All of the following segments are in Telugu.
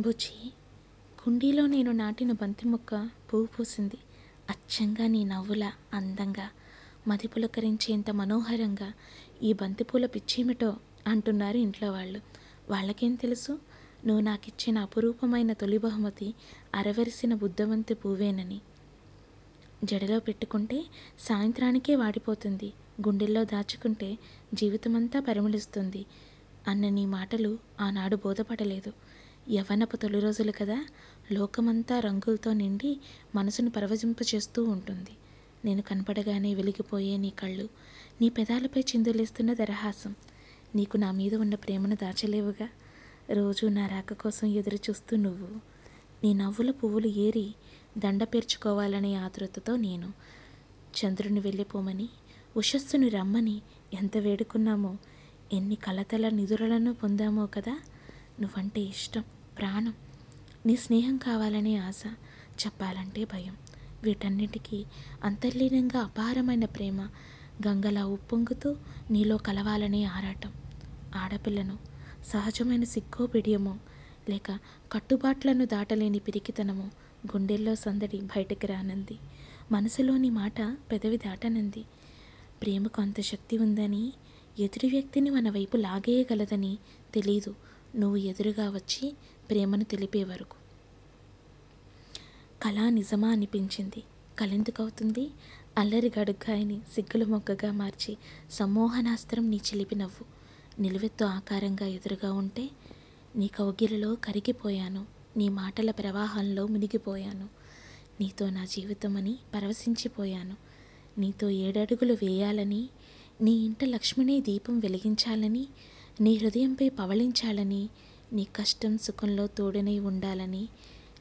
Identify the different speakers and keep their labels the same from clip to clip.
Speaker 1: బుజ్జి కుండీలో నేను నాటిన బంతి మొక్క పువ్వు పూసింది. అచ్చంగా నీ నవ్వుల అందంగా మది పులకరించేంత మనోహరంగా ఈ బంతిపూల పిచ్చేమిటో అంటున్నారు ఇంట్లో వాళ్ళు. వాళ్ళకేం తెలుసు? నువ్వు నాకిచ్చిన అపురూపమైన తొలి బహుమతి అరవరిసిన బుద్ధవంతి పువ్వేనని. జడలో పెట్టుకుంటే సాయంత్రానికే వాడిపోతుంది. గుండెల్లో దాచుకుంటే జీవితమంతా పరిమళిస్తుంది అన్న నీ మాటలు ఆనాడు బోధపడలేదు. యవ్వనపు తొలి రోజులు కదా? లోకమంతా రంగులతో నిండి మనసును పరవజింపచేస్తూ ఉంటుంది. నేను కనపడగానే వెలిగిపోయే నీ కళ్ళు నీ పెదాలపై చిందులేస్తున్న దరహాసం. నీకు నా మీద ఉన్న ప్రేమను దాచలేవుగా? రోజు నా రాక కోసం ఎదురు చూస్తూ నువ్వు. నీ నవ్వుల పువ్వులు ఏరి దండ పేర్చుకోవాలనే ఆతృతతో నేను. చంద్రుని వెళ్ళిపోమని ఉషస్సుని రమ్మని ఎంత వేడుకున్నామో ఎన్ని కలతల నిధులను పొందామో కదా? నువ్వంటే ఇష్టం ప్రాణం. నీ స్నేహం కావాలనే ఆశ చెప్పాలంటే భయం. వీటన్నిటికీ అంతర్లీనంగా అపారమైన ప్రేమ గంగలా ఉప్పొంగుతూ నీలో కలవాలనే ఆరాటం. ఆడపిల్లను సహజమైన సిగ్గో బిడియమో లేక కట్టుబాట్లను దాటలేని పిరికితనమో గుండెల్లో సందడి బయటకు రానంది. మనసులోని మాట పెదవి దాటనంది. ప్రేమకు అంత శక్తి ఉందని ఎదుటి వ్యక్తిని మన వైపు లాగేయగలదని తెలీదు. నువ్వు ఎదురుగా వచ్చి ప్రేమను తెలిపే వరకు. కళ నిజమా అనిపించింది. కలెందుకవుతుంది? అల్లరి గడుగ్గాయని సిగ్గుల మొగ్గగా మార్చి సమ్మోహనాస్త్రం నీ చిలిపి నవ్వు. నిలువెత్తు ఆకారంగా ఎదురుగా ఉంటే నీ కౌగిలిలో కరిగిపోయాను. నీ మాటల ప్రవాహంలో మునిగిపోయాను. నీతో నా జీవితం అని పరవశించిపోయాను. నీతో ఏడడుగులు వేయాలని నీ ఇంట లక్ష్మిని దీపం వెలిగించాలని నీ హృదయంపై పవళించాలని నీ కష్టం సుఖంలో తోడనై ఉండాలని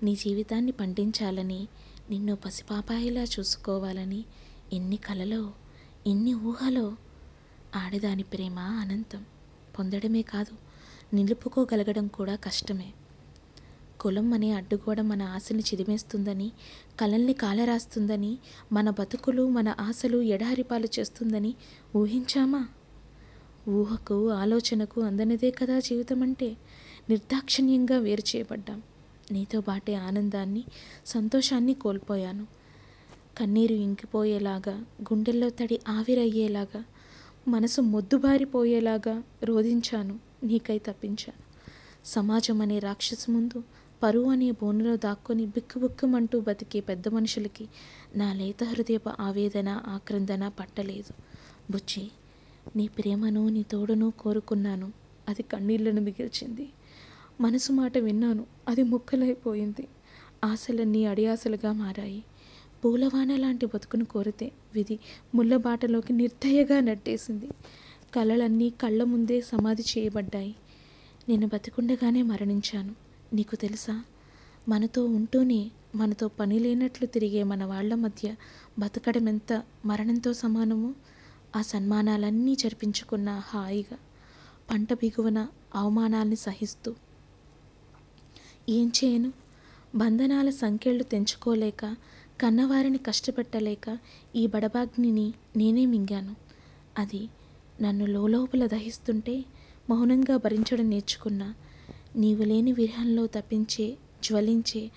Speaker 1: నీ జీవితాన్ని పండించాలని నిన్ను పసిపాపాయిలా చూసుకోవాలని ఎన్ని కలలో ఎన్ని ఊహలో ఆడదాని ప్రేమ అనంతం. పొందడమే కాదు నిలుపుకోగలగడం కూడా కష్టమే. కులం అనే అడ్డుగోడ మన ఆశని చిదిమేస్తుందని కలల్ని కాలరాస్తుందని మన బతుకులు మన ఆశలు ఎడారిపాలు చేస్తుందని ఊహించామా? ఊహకు ఆలోచనకు అందనిదే కదా జీవితం అంటే నిర్దాక్షిణ్యంగా వేరు చేయబడ్డాం. నీతో బాటే ఆనందాన్ని సంతోషాన్ని కోల్పోయాను. కన్నీరు ఇంకిపోయేలాగా గుండెల్లో తడి ఆవిరయ్యేలాగా మనసు మొద్దుబారిపోయేలాగా రోధించాను నీకై తప్పించాను. సమాజం అనే రాక్షసు ముందు పరువు అనే బోనులో దాక్కొని బిక్కుబుక్కుమంటూ బతికే పెద్ద మనుషులకి నా లేత హృదయపు ఆవేదన ఆక్రందన పట్టలేదు. బుచ్చి నీ ప్రేమను నీ తోడును కోరుకున్నాను. అది కన్నీళ్ళను మిగిల్చింది. మనసు మాట విన్నాను. అది ముక్కలైపోయింది. ఆశలన్నీ అడియాసలుగా మారాయి. పూలవాన లాంటి బతుకును కోరితే విధి ముళ్ళబాటలోకి నిర్దయగా నట్టేసింది. కలలన్నీ కళ్ళ ముందే సమాధి చేయబడ్డాయి. నేను బతికుండగానే మరణించాను. నీకు తెలుసా? మనతో ఉంటూనే మనతో పని లేనట్లు తిరిగే మన వాళ్ళ మధ్య బతకడం ఎంత మరణంతో సమానమో? ఆ సన్మానాలన్నీ జరిపించుకున్న హాయిగా పంట బిగువన అవమానాల్ని సహిస్తూ. ఏం చేయను? బంధనాల సంఖ్యలు తెంచుకోలేక కన్నవారిని కష్టపెట్టలేక ఈ బడబాగ్నిని నేనే మింగాను. అది నన్ను లోలోపల దహిస్తుంటే మౌనంగా భరించడం నేర్చుకున్నా నీవు లేని విరహంలో తప్పించే జ్వలించే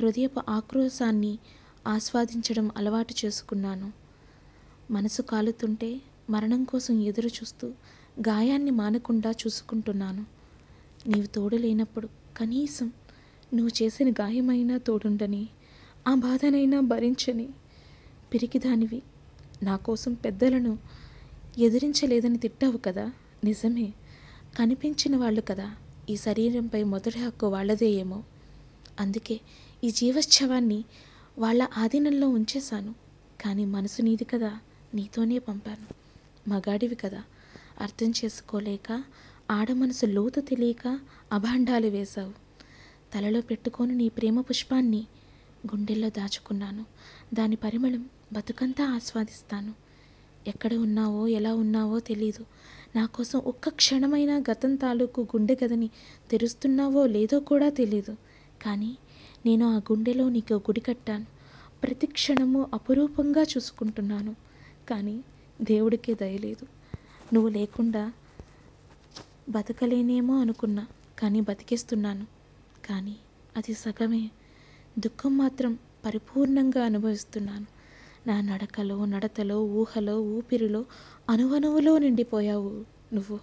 Speaker 1: హృదయపు ఆక్రోశాన్ని ఆస్వాదించడం అలవాటు చేసుకున్నాను. మనసు కాలుతుంటే మరణం కోసం ఎదురు చూస్తూ గాయాన్ని మానకుండా చూసుకుంటున్నాను. నీవు తోడు లేనప్పుడు కనీసం నువ్వు చేసిన గాయమైనా తోడుండని ఆ బాధనైనా భరించని పిరికిదానివి. నా కోసం పెద్దలను ఎదిరించలేదని తిట్టావు కదా? నిజమే. కనిపించిన వాళ్ళు కదా. ఈ శరీరంపై మొదటి హక్కు వాళ్ళదే ఏమో. అందుకే ఈ జీవశ్చవాన్ని వాళ్ళ ఆధీనంలో ఉంచేశాను. కానీ మనసు నీది కదా. నీతోనే పంపాను. మగాడివి కదా అర్థం చేసుకోలేక ఆడ మనసు లోతు తెలియక అభాండాలు వేశావు. తలలో పెట్టుకొని నీ ప్రేమ పుష్పాన్ని గుండెల్లో దాచుకున్నాను. దాని పరిమళం బతుకంతా ఆస్వాదిస్తాను. ఎక్కడ ఉన్నావో ఎలా ఉన్నావో తెలీదు. నా కోసం ఒక్క క్షణమైనా గతం తాలూకు గుండె గదని తెరుస్తున్నావో లేదో కూడా తెలీదు. కానీ నేను ఆ గుండెలో నీకు గుడి కట్టాను. ప్రతి క్షణము అపురూపంగా చూసుకుంటున్నాను. కానీ దేవుడికి దయలేదు నువ్వు లేకుండా బతకలేనేమో అనుకున్నా కానీ బతికేస్తున్నాను. కానీ అది సగమే. దుఃఖం మాత్రం పరిపూర్ణంగా అనుభవిస్తున్నాను. నా నడకలో నడతలో ఊహలో ఊపిరిలో అణువణువులో నిండిపోయావు నువ్వు.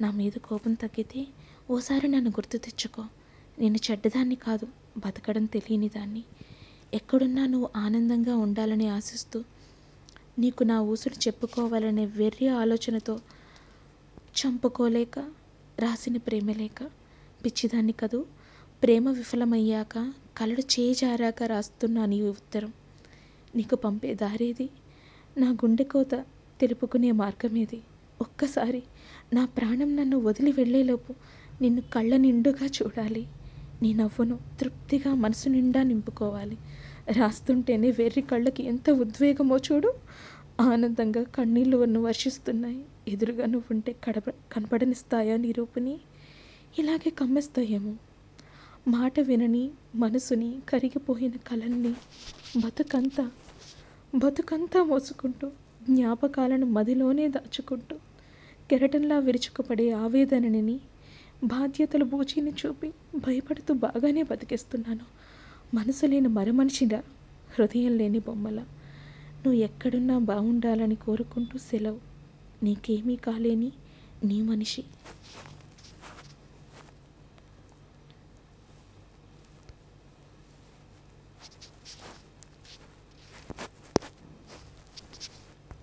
Speaker 1: నా మీద కోపం తగ్గితే ఓసారి నన్ను గుర్తు తెచ్చుకో. నేను చెడ్డదాన్ని కాదు బతకడం తెలియని దాన్ని. ఎక్కడున్నా నువ్వు ఆనందంగా ఉండాలని ఆశిస్తూ నీకు నా ఊసుడు చెప్పుకోవాలనే వెర్రి ఆలోచనతో చంపుకోలేక రాసిన ప్రేమ లేక పిచ్చిదాన్ని కదూ ప్రేమ విఫలమయ్యాక కలడు చేజారాక రాస్తున్నాను ఈ ఉత్తరం. నీకు పంపే దారేది నా గుండె కోత తెలుపుకునే మార్గమేది. ఒక్కసారి నా ప్రాణం నన్ను వదిలి వెళ్ళేలోపు నిన్ను కళ్ళ నిండుగా చూడాలి. నీ నవ్వును తృప్తిగా మనసు నిండా నింపుకోవాలి. రాస్తుంటేనే వెర్రి కళ్ళకి ఎంత ఉద్వేగమో చూడు. ఆనందంగా కన్నీళ్ళు వన్ను వర్షిస్తున్నాయి. ఎదురుగా నువ్వుంటే కడప కనపడనిస్తాయా నీ రూపుని ఇలాగే కమ్మేస్తాయేమో. మాట వినని మనసుని కరిగిపోయిన కలల్ని బతుకంతా బతుకంతా మోసుకుంటూ జ్ఞాపకాలను మదిలోనే దాచుకుంటూ కెరటంలా విరుచుకుపడే ఆవేదనని బాధ్యతలు బూచిని చూపి భయపడుతూ బాగానే బతికేస్తున్నాను. మనసు లేని మరమనిషిగా హృదయం లేని బొమ్మల. నువ్వు ఎక్కడున్నా బాగుండాలని కోరుకుంటూ సెలవు. నీకేమీ కాలేని నీ మనిషి.